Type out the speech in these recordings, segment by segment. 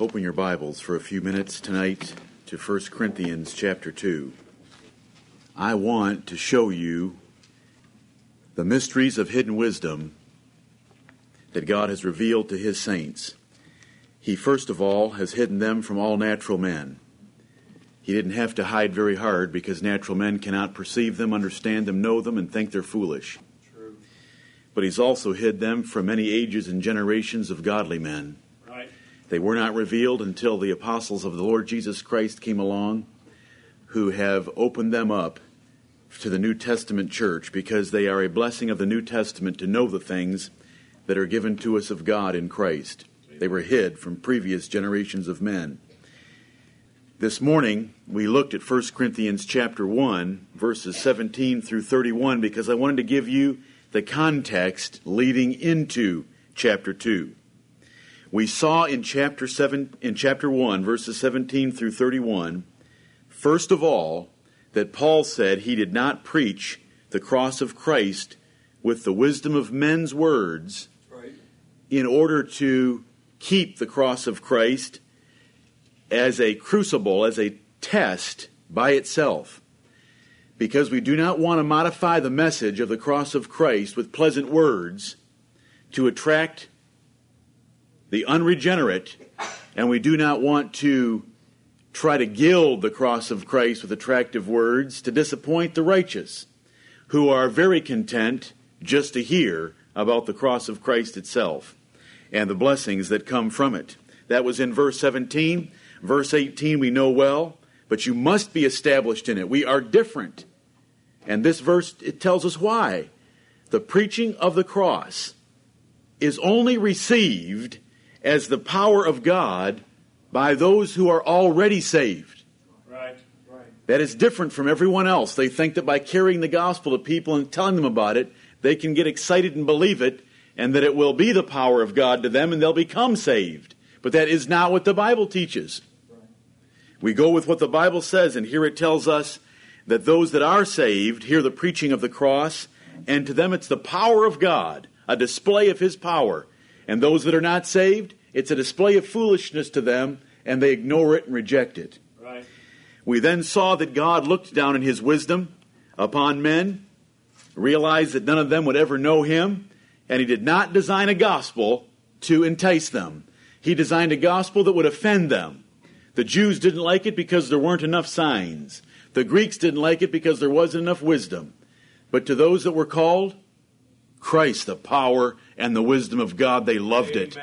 Open your Bibles for a few minutes tonight to 1 Corinthians chapter 2. I want to show you the mysteries of hidden wisdom that God has revealed to his saints. He first of all has hidden them from all natural men. He didn't have to hide very hard because natural men cannot perceive them, understand them, know them, and think they're foolish. True. But he's also hid them from many ages and generations of godly men. They were not revealed until the apostles of the Lord Jesus Christ came along, who have opened them up to the New Testament church because they are a blessing of the New Testament to know the things that are given to us of God in Christ. They were hid from previous generations of men. This morning we looked at 1 Corinthians chapter 1 verses 17 through 31 because I wanted to give you the context leading into chapter 2. We saw in chapter 7 in chapter 1 verses 17 through 31 first of all that Paul said he did not preach the cross of Christ with the wisdom of men's words Right. in order to keep the cross of Christ as a crucible, as a test by itself. Because we do not want to modify the message of the cross of Christ with pleasant words to attract the unregenerate, and we do not want to try to gild the cross of Christ with attractive words to disappoint the righteous, who are very content just to hear about the cross of Christ itself and the blessings that come from it. That was in verse 17. Verse 18 we know well, but you must be established in it. We are different. And this verse it tells us why. The preaching of the cross is only received as the power of God by those who are already saved. Right. Right. That is different from everyone else. They think that by carrying the gospel to people and telling them about it, they can get excited and believe it, and that it will be the power of God to them and they'll become saved. But that is not what the Bible teaches. We go with what the Bible says, and here it tells us that those that are saved hear the preaching of the cross, and to them it's the power of God, a display of His power. And those that are not saved, it's a display of foolishness to them, and they ignore it and reject it. Right. We then saw that God looked down in his wisdom upon men, realized that none of them would ever know him, and he did not design a gospel to entice them. He designed a gospel that would offend them. The Jews didn't like it because there weren't enough signs. The Greeks didn't like it because there wasn't enough wisdom. But to those that were called, Christ, the power and the wisdom of God, they loved it.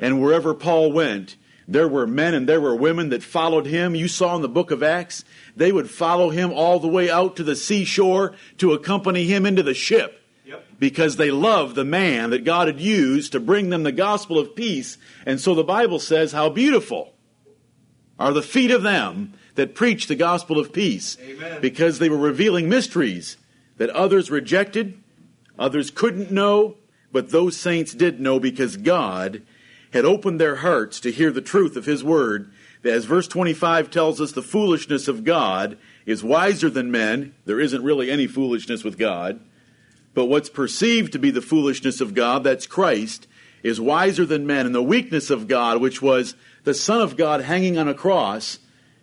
And wherever Paul went, there were men and there were women that followed him. You saw in the book of Acts, they would follow him all the way out to the seashore to accompany him into the ship Yep. because they loved the man that God had used to bring them the gospel of peace. And so the Bible says, How beautiful are the feet of them that preach the gospel of peace Amen. because they were revealing mysteries that others rejected, others couldn't know, but those saints did know because God had opened their hearts to hear the truth of His Word. As verse 25 tells us, the foolishness of God is wiser than men. There isn't really any foolishness with God. But what's perceived to be the foolishness of God, that's Christ, is wiser than men. And the weakness of God, which was the Son of God hanging on a cross,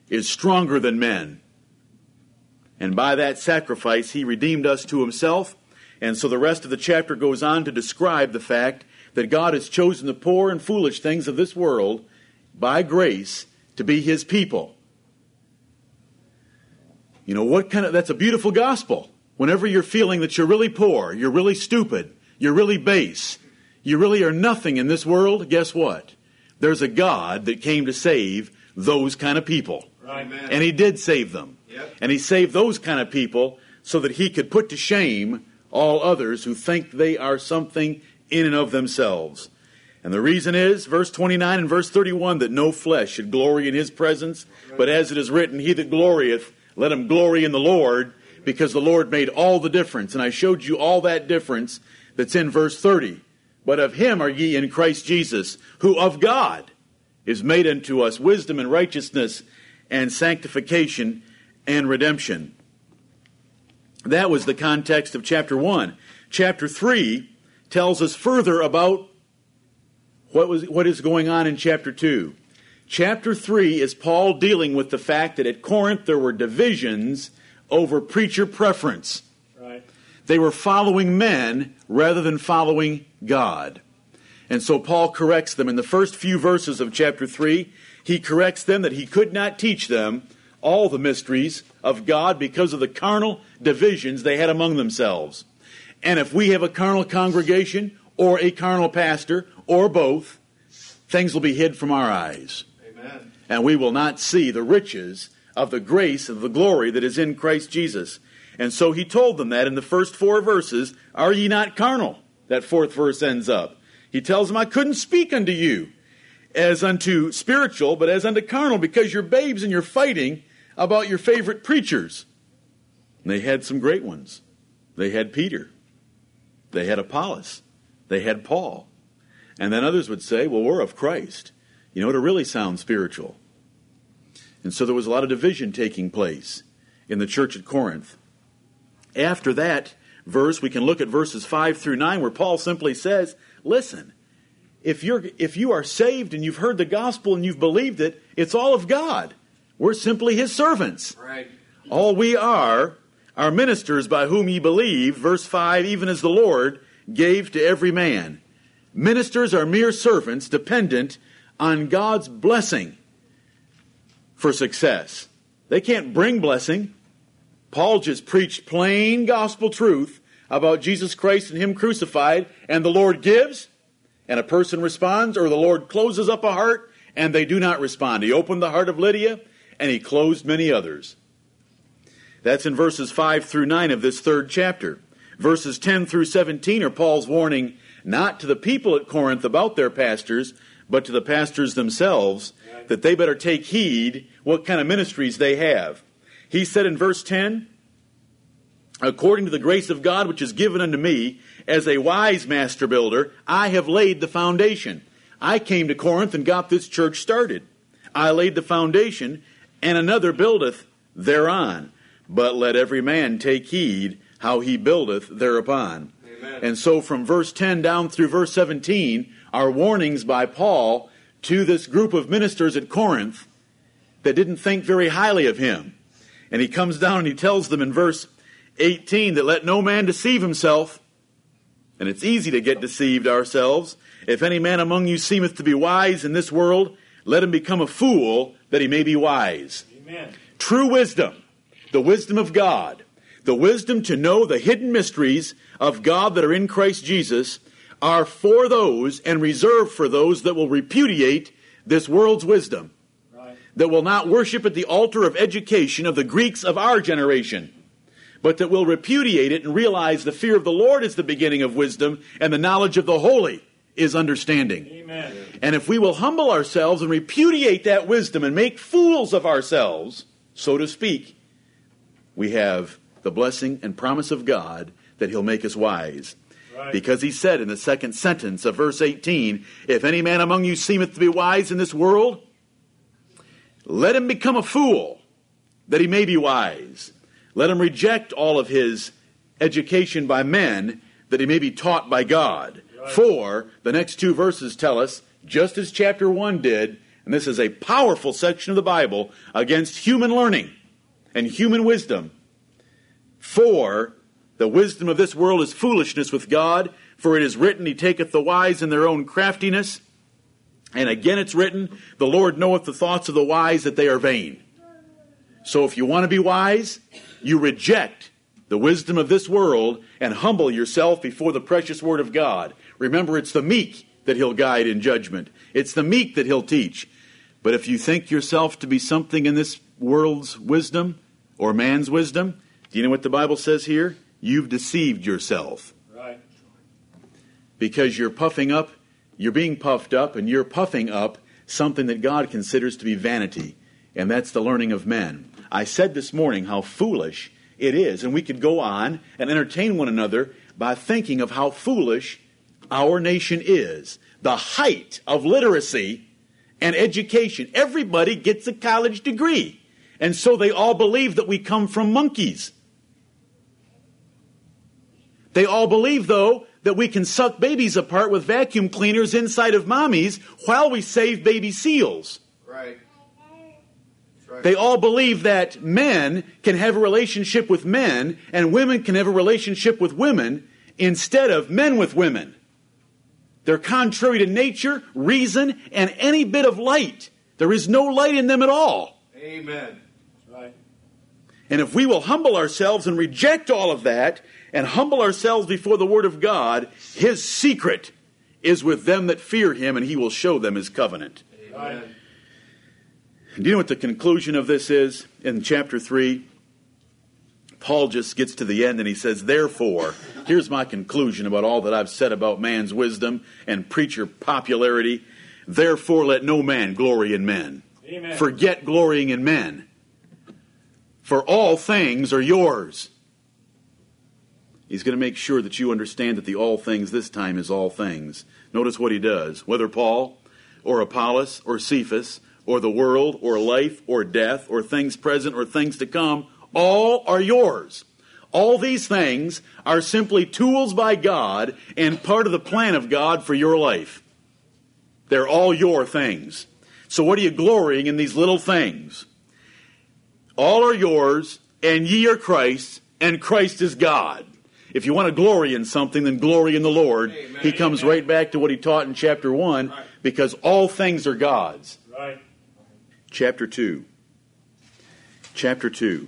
is stronger than men. And by that sacrifice, he redeemed us to himself. And so the rest of the chapter goes on to describe the fact that God has chosen the poor and foolish things of this world by grace to be his people. You know, what kind of, that's a beautiful gospel. Whenever you're feeling that you're really poor, you're really stupid, you're really base, you really are nothing in this world, guess what? There's a God that came to save those kind of people. Amen. And he did save them. Yep. And he saved those kind of people so that he could put to shame all others who think they are something in and of themselves. And the reason is, verse 29 and verse 31, that no flesh should glory in his presence, but as it is written, He that glorieth, let him glory in the Lord, because the Lord made all the difference. And I showed you all that difference that's in verse 30. But of him are ye in Christ Jesus, who of God is made unto us wisdom and righteousness and sanctification and redemption. That was the context of chapter 1. Chapter 3 tells us further about what, was, what is going on in chapter 2. Chapter 3 is Paul dealing with the fact that at Corinth there were divisions over preacher preference. Right. They were following men rather than following God. And so Paul corrects them in the first few verses of chapter 3. He corrects them that he could not teach them all the mysteries of God because of the carnal divisions they had among themselves. And if we have a carnal congregation or a carnal pastor or both, things will be hid from our eyes. Amen. And we will not see the riches of the grace of the glory that is in Christ Jesus. And so he told them that in the first four verses, Are ye not carnal? That fourth verse ends up. He tells them, I couldn't speak unto you as unto spiritual, but as unto carnal, because you're babes and you're fighting about your favorite preachers. And they had some great ones. They had Peter. They had Apollos. They had Paul. And then others would say, well, we're of Christ. You know, to really sound spiritual. And so there was a lot of division taking place in the church at Corinth. After that verse, we can look at verses 5 through 9, where Paul simply says, Listen, if, you're, if you are saved and you've heard the gospel and you've believed it, it's all of God. We're simply his servants. Right. All we are are ministers by whom ye believe, verse 5, even as the Lord gave to every man. Ministers are mere servants dependent on God's blessing for success. They can't bring blessing. Paul just preached plain gospel truth about Jesus Christ and Him crucified, and the Lord gives, and a person responds, or the Lord closes up a heart, and they do not respond. He opened the heart of Lydia, and He closed many others. That's in verses 5 through 9 of this third chapter. Verses 10 through 17 are Paul's warning not to the people at Corinth about their pastors, but to the pastors themselves that they better take heed what kind of ministries they have. He said in verse 10, According to the grace of God which is given unto me, as a wise master builder, I have laid the foundation. I came to Corinth and got this church started. I laid the foundation, and another buildeth thereon. But let every man take heed how he buildeth thereupon. Amen. And so from verse 10 down through verse 17 are warnings by Paul to this group of ministers at Corinth that didn't think very highly of him. And he comes down and he tells them in verse 18 that let no man deceive himself. And it's easy to get deceived ourselves. If any man among you seemeth to be wise in this world, let him become a fool that he may be wise. Amen. True wisdom, the wisdom of God, the wisdom to know the hidden mysteries of God that are in Christ Jesus, are for those and reserved for those that will repudiate this world's wisdom, Right. that will not worship at the altar of education of the Greeks of our generation, but that will repudiate it and realize the fear of the Lord is the beginning of wisdom and the knowledge of the holy is understanding. Amen. And if we will humble ourselves and repudiate that wisdom and make fools of ourselves, so to speak, we have the blessing and promise of God that He'll make us wise. Right. Because He said in the second sentence of verse 18, If any man among you seemeth to be wise in this world, let him become a fool, that he may be wise. Let him reject all of his education by men, that he may be taught by God. Right. For the next two verses tell us, just as chapter 1 did, and this is a powerful section of the Bible against human learning and human wisdom. For the wisdom of this world is foolishness with God, for it is written, He taketh the wise in their own craftiness. And again it's written, The Lord knoweth the thoughts of the wise that they are vain. So if you want to be wise, you reject the wisdom of this world and humble yourself before the precious word of God. Remember, it's the meek that he'll guide in judgment. It's the meek that he'll teach. But if you think yourself to be something in this world's wisdom or man's wisdom, do you know what the Bible says here? You've deceived yourself Right. because you're puffing up, you're being puffed up, and you're puffing up something that God considers to be vanity, and that's the learning of men. I said this morning how foolish it is, and we could go on and entertain one another by thinking of how foolish our nation is. The height of literacy and education. Everybody gets a college degree, and so they all believe that we come from monkeys. They all believe, though, that we can suck babies apart with vacuum cleaners inside of mommies while we save baby seals. Right. They all believe that men can have a relationship with men and women can have a relationship with women instead of men with women. They're contrary to nature, reason, and any bit of light. There is no light in them at all. Amen. Right. And if we will humble ourselves and reject all of that and humble ourselves before the Word of God, His secret is with them that fear Him, and He will show them His covenant. Amen. Do you know what the conclusion of this is in chapter 3? Paul just gets to the end and he says, Therefore, here's my conclusion about all that I've said about man's wisdom and preacher popularity. Therefore, let no man glory in men. Amen. Forget glorying in men. For all things are yours. He's going to make sure that you understand that the all things this time is all things. Notice what he does. Whether Paul or Apollos or Cephas or the world or life or death or things present or things to come, all are yours. All these things are simply tools by God and part of the plan of God for your life. They're all your things. So what are you glorying in these little things? All are yours, and ye are Christ, and Christ is God. If you want to glory in something, then glory in the Lord. Amen. he comes Amen. right back to what he taught in chapter 1 Right. because all things are God's. Right. Chapter 2. Chapter 2.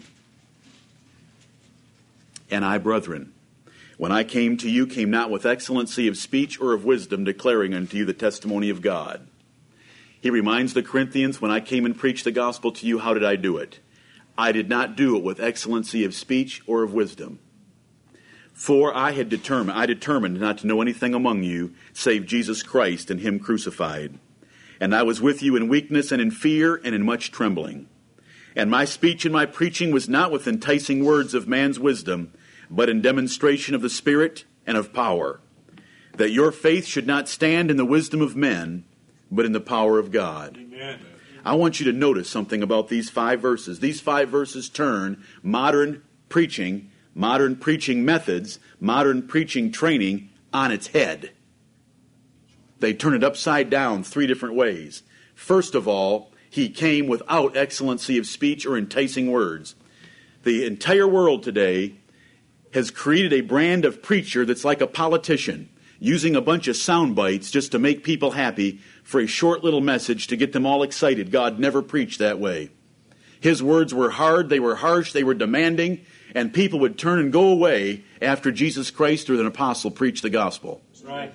And I, brethren, when I came to you, came not with excellency of speech or of wisdom, declaring unto you the testimony of God. He reminds the Corinthians, when I came and preached the gospel to you, how did I do it? I did not do it with excellency of speech or of wisdom. For I had determined, I determined not to know anything among you save Jesus Christ and Him crucified. And I was with you in weakness and in fear and in much trembling. And my speech and my preaching was not with enticing words of man's wisdom, but in demonstration of the Spirit and of power, that your faith should not stand in the wisdom of men, but in the power of God. Amen. I want you to notice something about these five verses. These five verses turn modern preaching, modern preaching methods, modern preaching training on its head. They turn it upside down three different ways. First of all, he came without excellency of speech or enticing words. The entire world today has created a brand of preacher that's like a politician, using a bunch of sound bites just to make people happy for a short little message to get them all excited. God never preached that way. His words were hard, they were harsh, they were demanding, and people would turn and go away after Jesus Christ or an apostle preached the gospel. Right.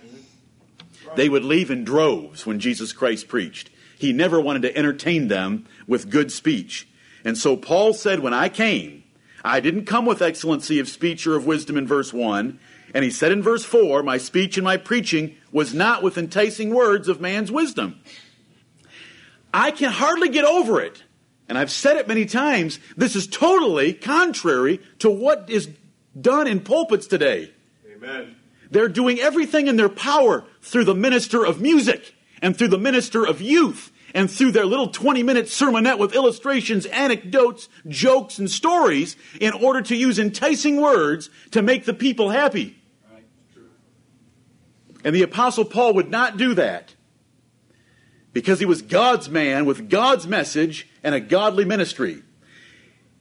They would leave in droves when Jesus Christ preached. He never wanted to entertain them with good speech. And so Paul said, When I came, I didn't come with excellency of speech or of wisdom in verse 1. And he said in verse 4, My speech and my preaching was not with enticing words of man's wisdom. I can hardly get over it. And I've said it many times. This is totally contrary to what is done in pulpits today. Amen. They're doing everything in their power through the minister of music and through the minister of youth and through their little 20 minute sermonette with illustrations, anecdotes, jokes, and stories in order to use enticing words to make the people happy. And the Apostle Paul would not do that because he was God's man with God's message and a godly ministry.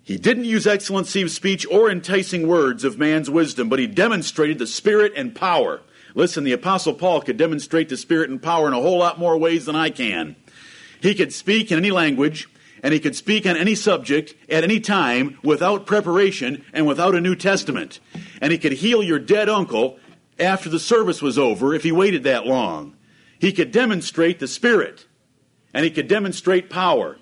He didn't use excellency of speech or enticing words of man's wisdom, but he demonstrated the Spirit and power. Listen, the Apostle Paul could demonstrate the Spirit and power in a whole lot more ways than I can. He could speak in any language, and he could speak on any subject at any time without preparation and without a New Testament. And he could heal your dead uncle after the service was over if he waited that long. He could demonstrate the Spirit, and he could demonstrate power.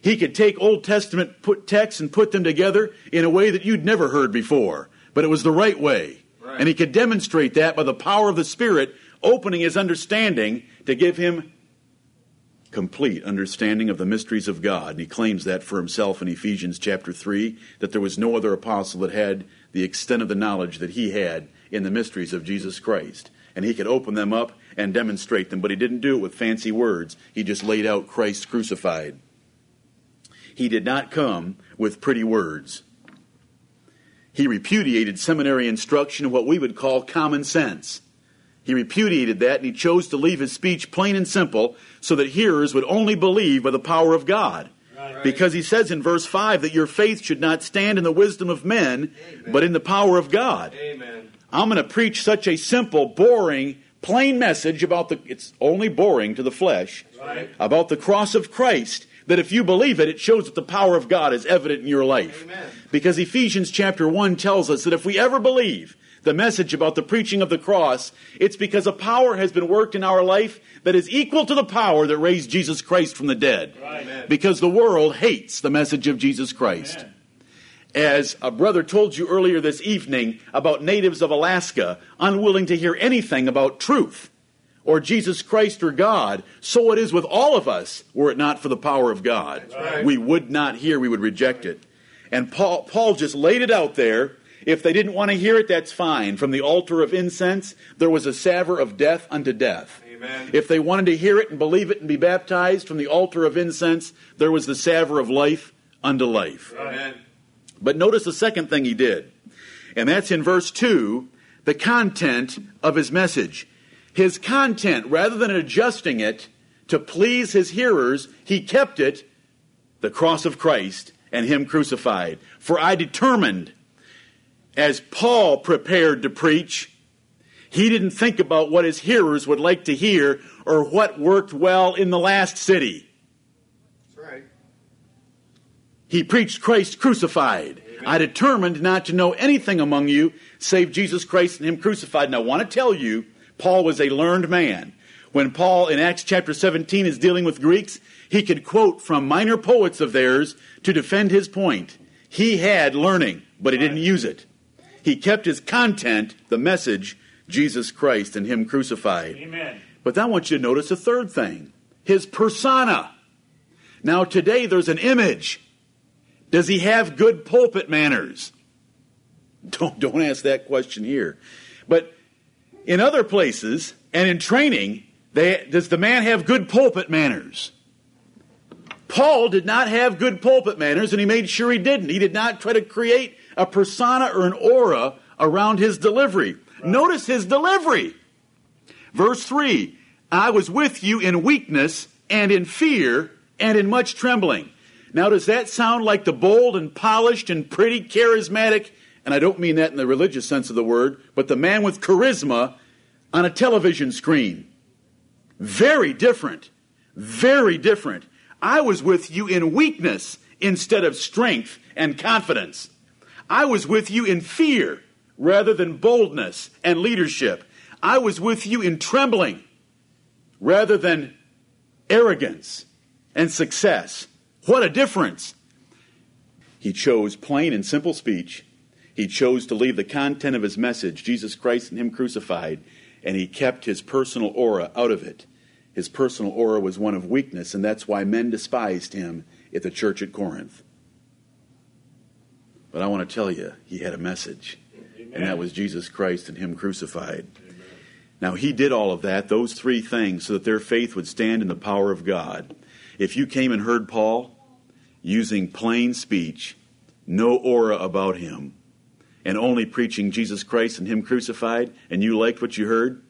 He could take Old Testament put texts and put them together in a way that you'd never heard before, but it was the right way. Right. And he could demonstrate that by the power of the Spirit opening his understanding to give him complete understanding of the mysteries of God. And he claims that for himself in Ephesians chapter 3 that there was no other apostle that had the extent of the knowledge that he had in the mysteries of Jesus Christ. And he could open them up and demonstrate them, but he didn't do it with fancy words. He just laid out Christ crucified. He did not come with pretty words. He repudiated seminary instruction and what we would call common sense. He repudiated that and he chose to leave his speech plain and simple so that hearers would only believe by the power of God. Right. Because he says in verse 5 that your faith should not stand in the wisdom of men, Amen. but in the power of God. Amen. I'm going to preach such a simple, boring, plain message about the, it's only boring to the flesh, Right. about the cross of Christ, that if you believe it, it shows that the power of God is evident in your life. Amen. Because Ephesians chapter 1 tells us that if we ever believe the message about the preaching of the cross, it's because a power has been worked in our life that is equal to the power that raised Jesus Christ from the dead. Amen. Because the world hates the message of Jesus Christ. As a brother told you earlier this evening about natives of Alaska unwilling to hear anything about truth or Jesus Christ or God, so it is with all of us were it not for the power of God. right. We would not hear, we would reject it. And Paul, Paul just laid it out there. If they didn't want to hear it, that's fine. From the altar of incense, there was a savor of death unto death. Amen. If they wanted to hear it and believe it and be baptized from the altar of incense, there was the savor of life unto life. Amen. But notice the second thing he did, and that's in verse 2 the content of his message. His content, rather than adjusting it to please his hearers, he kept it the cross of Christ and him crucified. For I determined, as Paul prepared to preach, he didn't think about what his hearers would like to hear or what worked well in the last city. That's right. He preached Christ crucified. I determined not to know anything among you save Jesus Christ and Him crucified. And I want to tell you, Paul was a learned man. When Paul in Acts chapter 17 is dealing with Greeks, he could quote from minor poets of theirs to defend his point. He had learning, but he didn't use it. He kept his content, the message, Jesus Christ and Him crucified. Amen. But I want you to notice a third thing his persona. Now, today there's an image. Does he have good pulpit manners? Don't, don't ask that question here. But in other places and in training, they, does the man have good pulpit manners? Paul did not have good pulpit manners, and he made sure he didn't. He did not try to create a persona or an aura around his delivery. Notice his delivery. Verse 3 I was with you in weakness and in fear and in much trembling. Now, does that sound like the bold and polished and pretty, charismatic, and I don't mean that in the religious sense of the word, but the man with charisma on a television screen? Very different. Very different. I was with you in weakness instead of strength and confidence. I was with you in fear rather than boldness and leadership. I was with you in trembling rather than arrogance and success. What a difference! He chose plain and simple speech. He chose to leave the content of his message, Jesus Christ and Him crucified, and he kept his personal aura out of it. His personal aura was one of weakness, and that's why men despised him at the church at Corinth. But I want to tell you, he had a message, and that was Jesus Christ and Him crucified. Now, he did all of that, those three things, so that their faith would stand in the power of God. If you came and heard Paul using plain speech, no aura about him, and only preaching Jesus Christ and Him crucified, and you liked what you heard,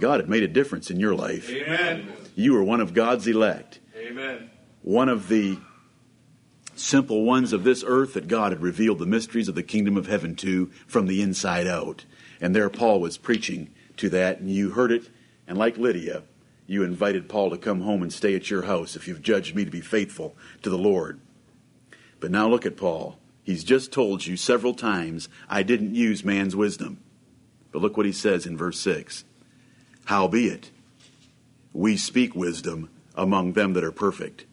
God had made a difference in your life. Amen. You were one of God's elect, Amen. one of the simple ones of this earth that God had revealed the mysteries of the kingdom of heaven to from the inside out. And there Paul was preaching to that, and you heard it, and like Lydia, you invited Paul to come home and stay at your house if you've judged me to be faithful to the Lord. But now look at Paul. He's just told you several times, I didn't use man's wisdom. But look what he says in verse 6 Howbeit, we speak wisdom among them that are perfect.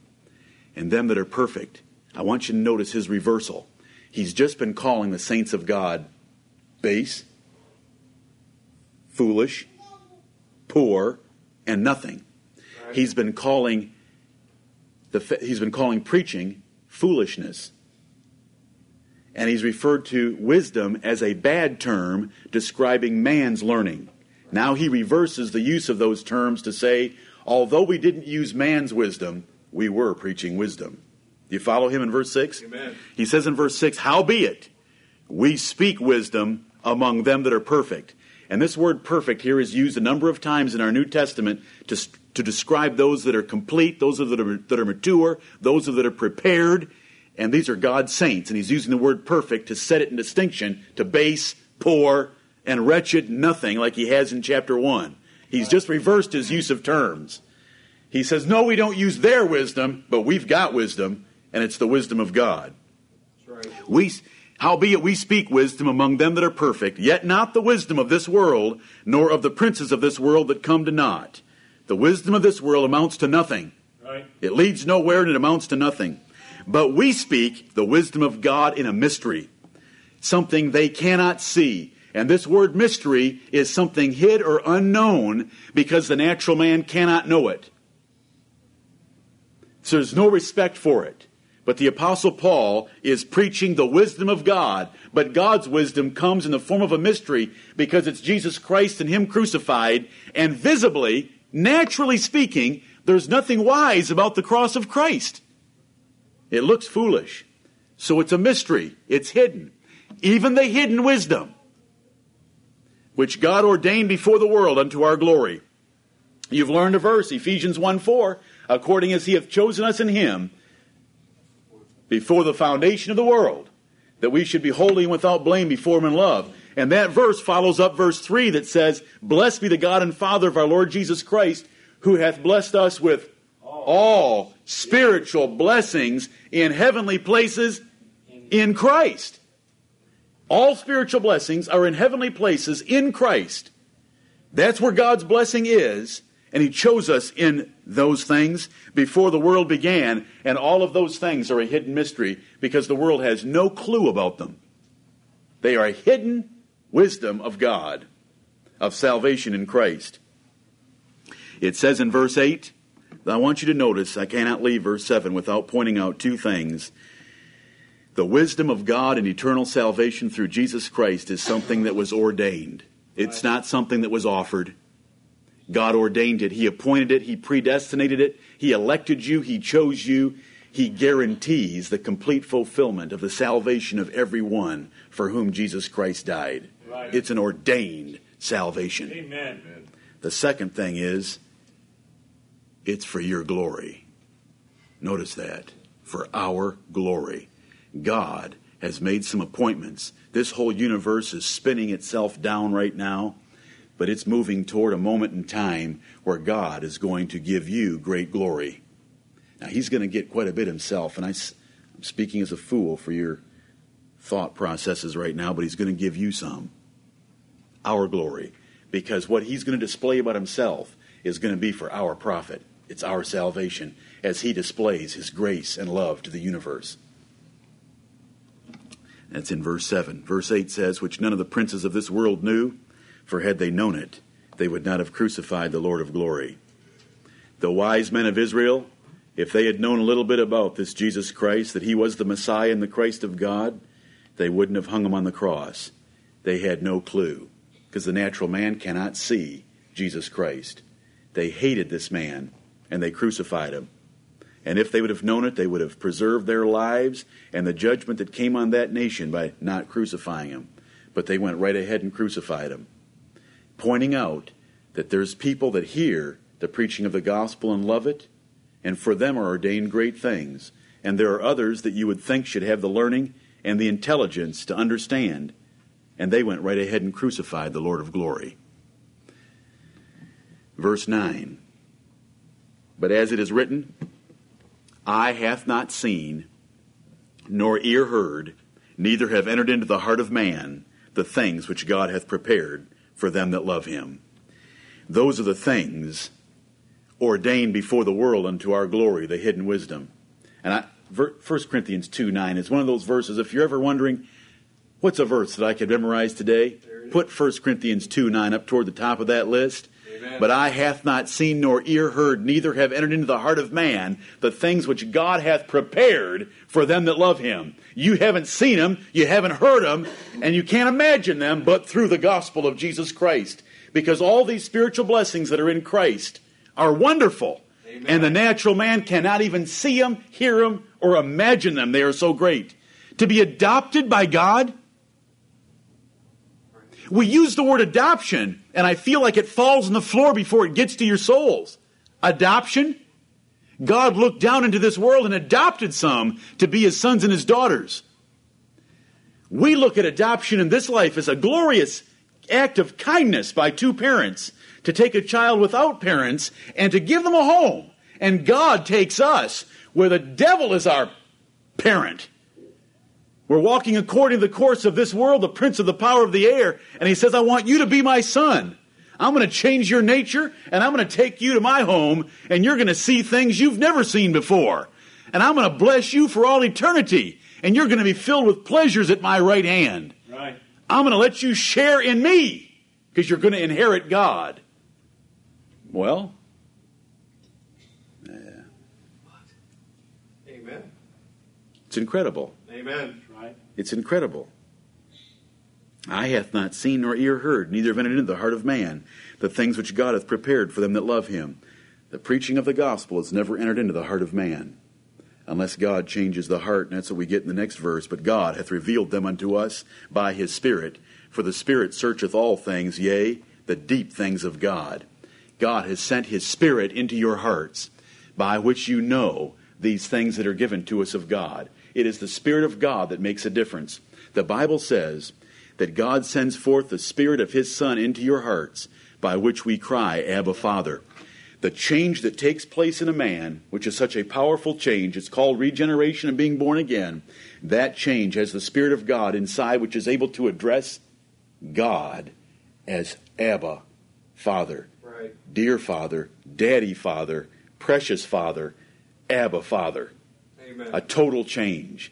And them that are perfect, I want you to notice his reversal. He's just been calling the saints of God base, foolish, poor, and nothing. He's been calling the he's been calling preaching foolishness. And he's referred to wisdom as a bad term describing man's learning. Now he reverses the use of those terms to say, although we didn't use man's wisdom, we were preaching wisdom. Do you follow him in verse 6? Amen. He says in verse 6, Howbeit, we speak wisdom among them that are perfect. And this word perfect here is used a number of times in our New Testament to, to describe those that are complete, those that are, that are mature, those that are prepared. And these are God's saints. And he's using the word perfect to set it in distinction to base, poor, and wretched nothing like he has in chapter 1. He's just reversed his use of terms. He says, No, we don't use their wisdom, but we've got wisdom, and it's the wisdom of God. Right. We, howbeit we speak wisdom among them that are perfect, yet not the wisdom of this world, nor of the princes of this world that come to naught. The wisdom of this world amounts to nothing. Right. It leads nowhere and it amounts to nothing. But we speak the wisdom of God in a mystery, something they cannot see. And this word mystery is something hid or unknown because the natural man cannot know it. So there's no respect for it. But the Apostle Paul is preaching the wisdom of God. But God's wisdom comes in the form of a mystery because it's Jesus Christ and Him crucified. And visibly, naturally speaking, there's nothing wise about the cross of Christ. It looks foolish. So it's a mystery. It's hidden. Even the hidden wisdom, which God ordained before the world unto our glory. You've learned a verse, Ephesians 1 4, according as he hath chosen us in him before the foundation of the world, that we should be holy and without blame before him in love. And that verse follows up verse 3 that says, Blessed be the God and Father of our Lord Jesus Christ, who hath blessed us with all spiritual blessings in heavenly places in Christ. All spiritual blessings are in heavenly places in Christ. That's where God's blessing is, and He chose us in those things before the world began, and all of those things are a hidden mystery because the world has no clue about them. They are a hidden wisdom of God, of salvation in Christ. It says in verse 8, I want you to notice, I cannot leave verse 7 without pointing out two things. The wisdom of God and eternal salvation through Jesus Christ is something that was ordained. It's not something that was offered. God ordained it. He appointed it. He predestinated it. He elected you. He chose you. He guarantees the complete fulfillment of the salvation of everyone for whom Jesus Christ died. Right. It's an ordained salvation. Amen. The second thing is, it's for your glory. Notice that. For our glory. God has made some appointments. This whole universe is spinning itself down right now, but it's moving toward a moment in time where God is going to give you great glory. Now, He's going to get quite a bit Himself, and I, am speaking as a fool for your thought processes right now, but He's going to give you some. Our glory. Because what He's going to display about Himself is going to be for our profit. It's our salvation as He displays His grace and love to the universe. That's in verse 7. Verse 8 says, Which none of the princes of this world knew, for had they known it, they would not have crucified the Lord of glory. The wise men of Israel, if they had known a little bit about this Jesus Christ, that he was the Messiah and the Christ of God, they wouldn't have hung him on the cross. They had no clue, because the natural man cannot see Jesus Christ. They hated this man, and they crucified him. And if they would have known it, they would have preserved their lives and the judgment that came on that nation by not crucifying him. But they went right ahead and crucified him, pointing out that there's people that hear the preaching of the gospel and love it, and for them are ordained great things. And there are others that you would think should have the learning and the intelligence to understand, and they went right ahead and crucified the Lord of glory. Verse 9 But as it is written, eye hath not seen, nor ear heard, neither have entered into the heart of man the things which God hath prepared for them that love him. Those are the things ordained before the world unto our glory, the hidden wisdom. And I, 1 Corinthians 2 9 is one of those verses. If you're ever wondering, what's a verse that I could memorize today? Put 1 Corinthians 2 9 up toward the top of that list. Amen. But eye hath not seen nor ear heard, neither have entered into the heart of man the things which God hath prepared for them that love him. You haven't seen them, you haven't heard them, and you can't imagine them but through the gospel of Jesus Christ. Because all these spiritual blessings that are in Christ are wonderful. Amen. And the natural man cannot even see them, hear them, or imagine them. They are so great. To be adopted by God, We use the word adoption, and I feel like it falls on the floor before it gets to your souls. Adoption? God looked down into this world and adopted some to be his sons and his daughters. We look at adoption in this life as a glorious act of kindness by two parents to take a child without parents and to give them a home. And God takes us where the devil is our parent. We're walking according to the course of this world, the prince of the power of the air, and he says, I want you to be my son. I'm going to change your nature, and I'm going to take you to my home, and you're going to see things you've never seen before. And I'm going to bless you for all eternity, and you're going to be filled with pleasures at my right hand. Right. I'm going to let you share in me, because you're going to inherit God. Well, yeah. Amen. it's incredible. Amen. It's incredible. Eye hath not seen nor ear heard, neither have entered into the heart of man the things which God hath prepared for them that love him. The preaching of the gospel has never entered into the heart of man, unless God changes the heart, and that's what we get in the next verse. But God hath revealed them unto us by his Spirit, for the Spirit searcheth all things, yea, the deep things of God. God has sent his Spirit into your hearts, by which you know these things that are given to us of God. It is the Spirit of God that makes a difference. The Bible says that God sends forth the Spirit of His Son into your hearts, by which we cry, Abba, Father. The change that takes place in a man, which is such a powerful change, it's called regeneration and being born again. That change has the Spirit of God inside, which is able to address God as Abba, Father, Right. dear Father, Daddy Father, precious Father, Abba Father Amen. a total change.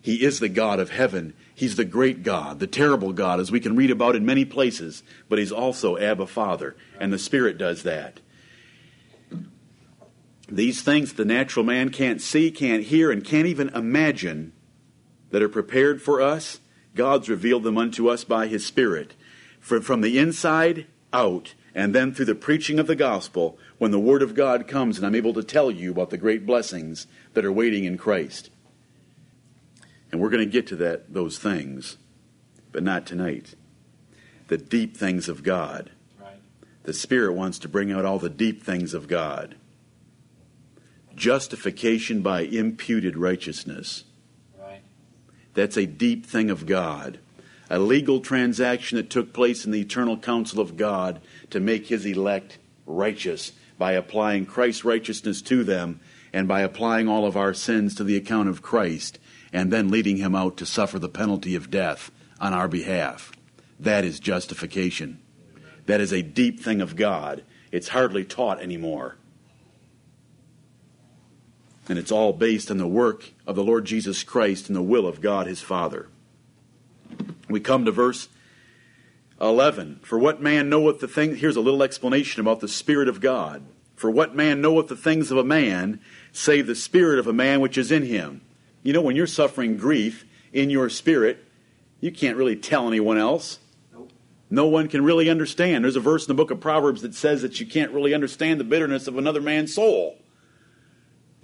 He is the God of heaven. He's the great God, the terrible God, as we can read about in many places, but He's also Abba Father, and the Spirit does that. These things the natural man can't see, can't hear, and can't even imagine that are prepared for us, God's revealed them unto us by His Spirit. From, from the inside out, and then through the preaching of the gospel, when the Word of God comes and I'm able to tell you about the great blessings that are waiting in Christ. And we're going to get to that those things, but not tonight. The deep things of God. Right. The Spirit wants to bring out all the deep things of God. Justification by imputed righteousness. Right. That's a deep thing of God. A legal transaction that took place in the eternal counsel of God to make his elect righteous by applying Christ's righteousness to them and by applying all of our sins to the account of Christ and then leading him out to suffer the penalty of death on our behalf. That is justification. That is a deep thing of God. It's hardly taught anymore. And it's all based on the work of the Lord Jesus Christ and the will of God his Father. We come to verse 11. For what man knoweth the thing? Here's a little explanation about the Spirit of God. For what man knoweth the things of a man, save the Spirit of a man which is in him? You know, when you're suffering grief in your spirit, you can't really tell anyone else. Nope. No one can really understand. There's a verse in the book of Proverbs that says that you can't really understand the bitterness of another man's soul.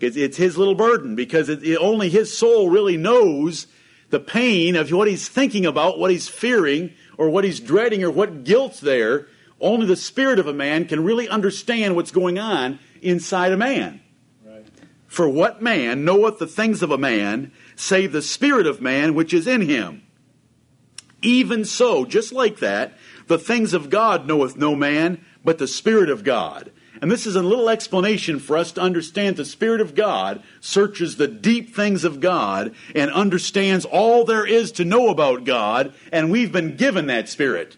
It's, it's his little burden because it, it- only his soul really knows the pain of what he's thinking about, what he's fearing, or what he's dreading, or what guilt's there. Only the spirit of a man can really understand what's going on inside a man. Right. For what man knoweth the things of a man, save the spirit of man which is in him? Even so, just like that, the things of God knoweth no man, but the Spirit of God. And this is a little explanation for us to understand the Spirit of God searches the deep things of God and understands all there is to know about God, and we've been given that Spirit.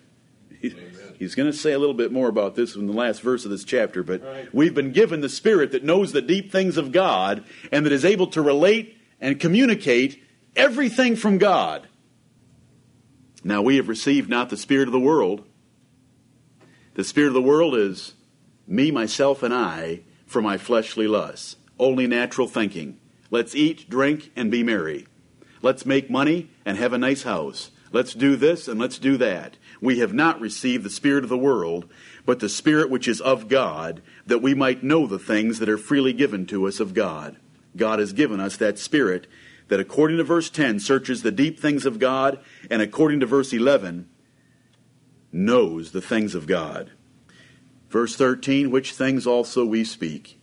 He- He's going to say a little bit more about this in the last verse of this chapter, but Right. we've been given the Spirit that knows the deep things of God and that is able to relate and communicate everything from God. Now we have received not the Spirit of the world. The Spirit of the world is me, myself, and I for my fleshly lusts, only natural thinking. Let's eat, drink, and be merry. Let's make money and have a nice house. Let's do this and let's do that. We have not received the Spirit of the world, but the Spirit which is of God, that we might know the things that are freely given to us of God. God has given us that Spirit that, according to verse 10, searches the deep things of God, and according to verse 11, knows the things of God. Verse 13, which things also we speak.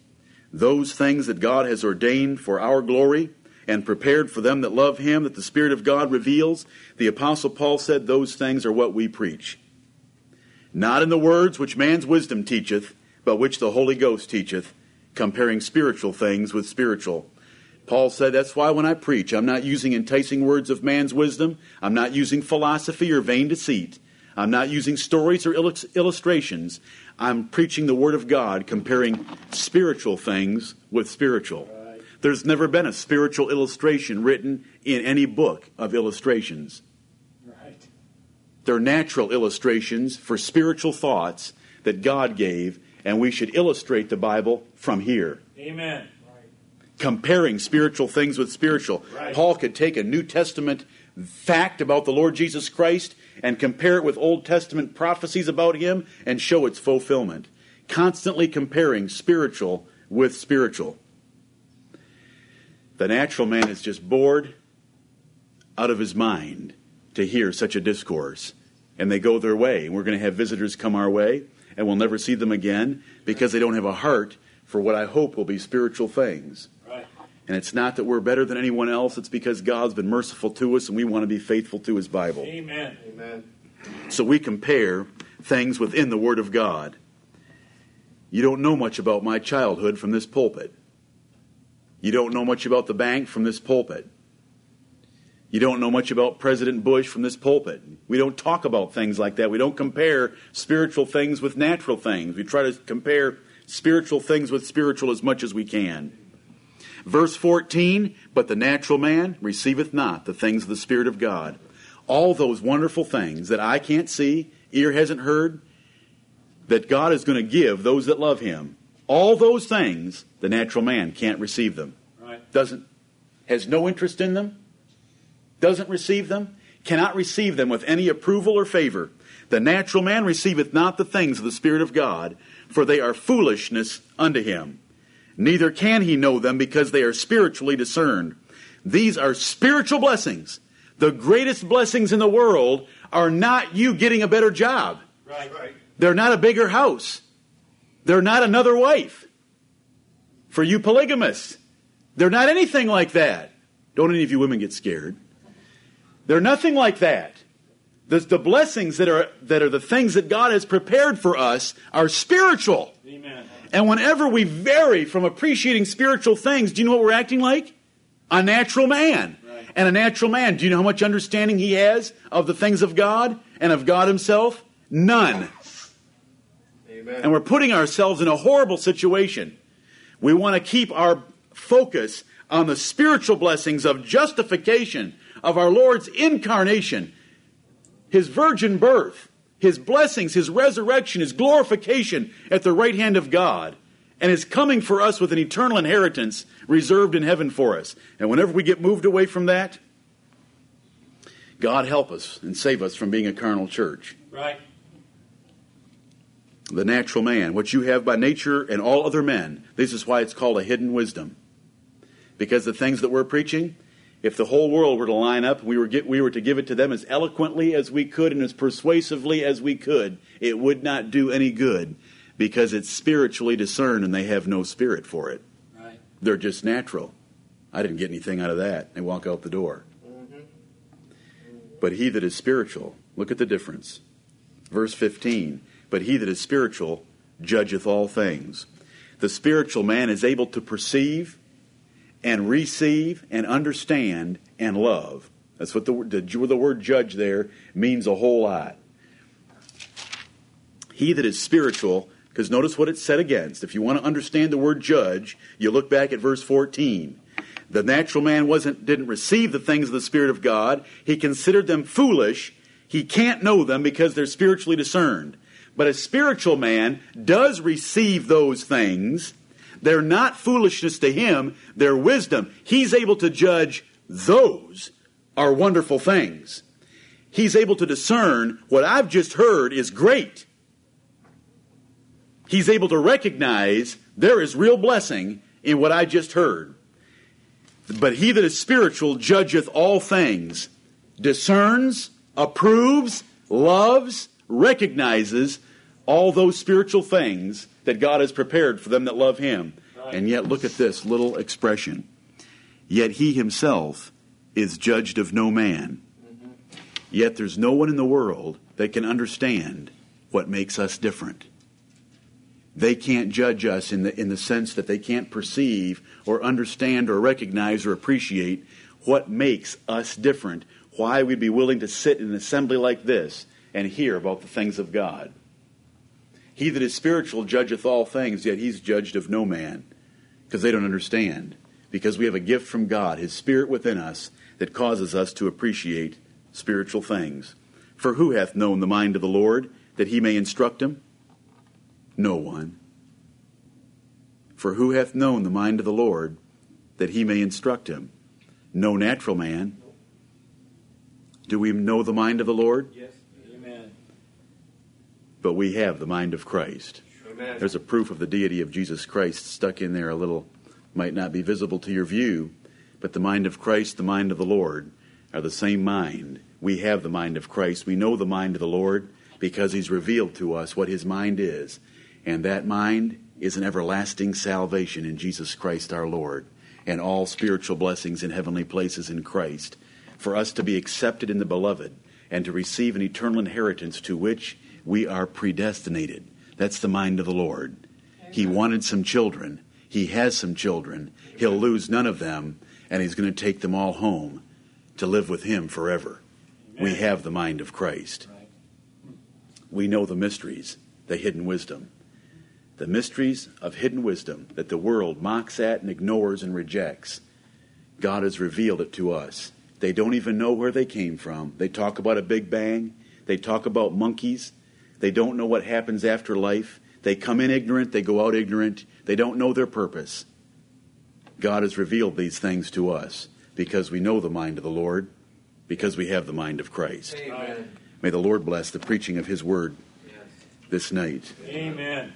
Those things that God has ordained for our glory and prepared for them that love him, that the Spirit of God reveals. The Apostle Paul said, Those things are what we preach. Not in the words which man's wisdom teacheth, but which the Holy Ghost teacheth, comparing spiritual things with spiritual. Paul said, That's why when I preach, I'm not using enticing words of man's wisdom. I'm not using philosophy or vain deceit. I'm not using stories or illustrations. I'm preaching the Word of God, comparing spiritual things with spiritual. Right. There's never been a spiritual illustration written in any book of illustrations. Right. They're natural illustrations for spiritual thoughts that God gave, and we should illustrate the Bible from here. Amen comparing spiritual things with spiritual. Paul could take a New Testament fact about the Lord Jesus Christ and compare it with Old Testament prophecies about him and show its fulfillment. Constantly comparing spiritual with spiritual. The natural man is just bored out of his mind to hear such a discourse. And they go their way. And we're going to have visitors come our way, and we'll never see them again because they don't have a heart for what I hope will be spiritual things. And it's not that we're better than anyone else, it's because God's been merciful to us and we want to be faithful to His Bible. Amen. Amen. So we compare things within the Word of God. You don't know much about my childhood from this pulpit. You don't know much about the bank from this pulpit. You don't know much about President Bush from this pulpit. We don't talk about things like that. We don't compare spiritual things with natural things. We try to compare spiritual things with spiritual as much as we can. Verse 14, but the natural man receiveth not the things of the Spirit of God. All those wonderful things that I can't see, ear hasn't heard, that God is going to give those that love him. All those things, the natural man can't receive them. Right. Doesn't, has no interest in them, doesn't receive them, cannot receive them with any approval or favor. The natural man receiveth not the things of the Spirit of God, for they are foolishness unto him neither can he know them because they are spiritually discerned. These are spiritual blessings. The greatest blessings in the world are not you getting a better job. Right. right. They're not a bigger house. They're not another wife. For you polygamists, they're not anything like that. Don't any of you women get scared. They're nothing like that. The, the blessings that are, that are the things that God has prepared for us are spiritual. And whenever we vary from appreciating spiritual things, do you know what we're acting like? A natural man. Right. And a natural man, do you know how much understanding he has of the things of God and of God himself? None. Amen. And we're putting ourselves in a horrible situation. We want to keep our focus on the spiritual blessings of justification, of our Lord's incarnation, his virgin birth, his blessings, his resurrection, his glorification at the right hand of God, and his coming for us with an eternal inheritance reserved in heaven for us. And whenever we get moved away from that, God help us and save us from being a carnal church. Right. The natural man, what you have by nature and all other men, this is why it's called a hidden wisdom. Because the things that we're preaching, if the whole world were to line up and we were, get, we were to give it to them as eloquently as we could and as persuasively as we could, it would not do any good because it's spiritually discerned and they have no spirit for it. Right. They're just natural. I didn't get anything out of that. They walk out the door. Mm-hmm. But he that is spiritual, look at the difference. Verse 15 But he that is spiritual judgeth all things. The spiritual man is able to perceive and receive and understand and love. That's what the, the, the word judge there means a whole lot. He that is spiritual, because notice what it's set against. If you want to understand the word judge, you look back at verse 14. The natural man wasn't didn't receive the things of the Spirit of God. He considered them foolish. He can't know them because they're spiritually discerned. But a spiritual man does receive those things they're not foolishness to him, they're wisdom. He's able to judge those are wonderful things. He's able to discern what I've just heard is great. He's able to recognize there is real blessing in what I just heard. But he that is spiritual judgeth all things, discerns, approves, loves, recognizes all those spiritual things that God has prepared for them that love Him. And yet, look at this little expression. Yet He Himself is judged of no man. Yet there's no one in the world that can understand what makes us different. They can't judge us in the, in the sense that they can't perceive or understand or recognize or appreciate what makes us different, why we'd be willing to sit in an assembly like this and hear about the things of God. He that is spiritual judgeth all things, yet he's judged of no man, because they don't understand. Because we have a gift from God, His Spirit within us, that causes us to appreciate spiritual things. For who hath known the mind of the Lord, that he may instruct him? No one. For who hath known the mind of the Lord, that he may instruct him? No natural man. Do we know the mind of the Lord? Yes. But we have the mind of Christ. Amen. There's a proof of the deity of Jesus Christ stuck in there a little, might not be visible to your view, but the mind of Christ, the mind of the Lord, are the same mind. We have the mind of Christ. We know the mind of the Lord because He's revealed to us what His mind is. And that mind is an everlasting salvation in Jesus Christ our Lord and all spiritual blessings in heavenly places in Christ. For us to be accepted in the beloved and to receive an eternal inheritance to which we are predestinated. That's the mind of the Lord. He wanted some children. He has some children. He'll lose none of them, and He's going to take them all home to live with Him forever. We have the mind of Christ. We know the mysteries, the hidden wisdom. The mysteries of hidden wisdom that the world mocks at and ignores and rejects. God has revealed it to us. They don't even know where they came from. They talk about a big bang. They talk about monkeys. They don't know what happens after life. They come in ignorant. They go out ignorant. They don't know their purpose. God has revealed these things to us because we know the mind of the Lord, because we have the mind of Christ. Amen. May the Lord bless the preaching of His word Yes. this night. Amen.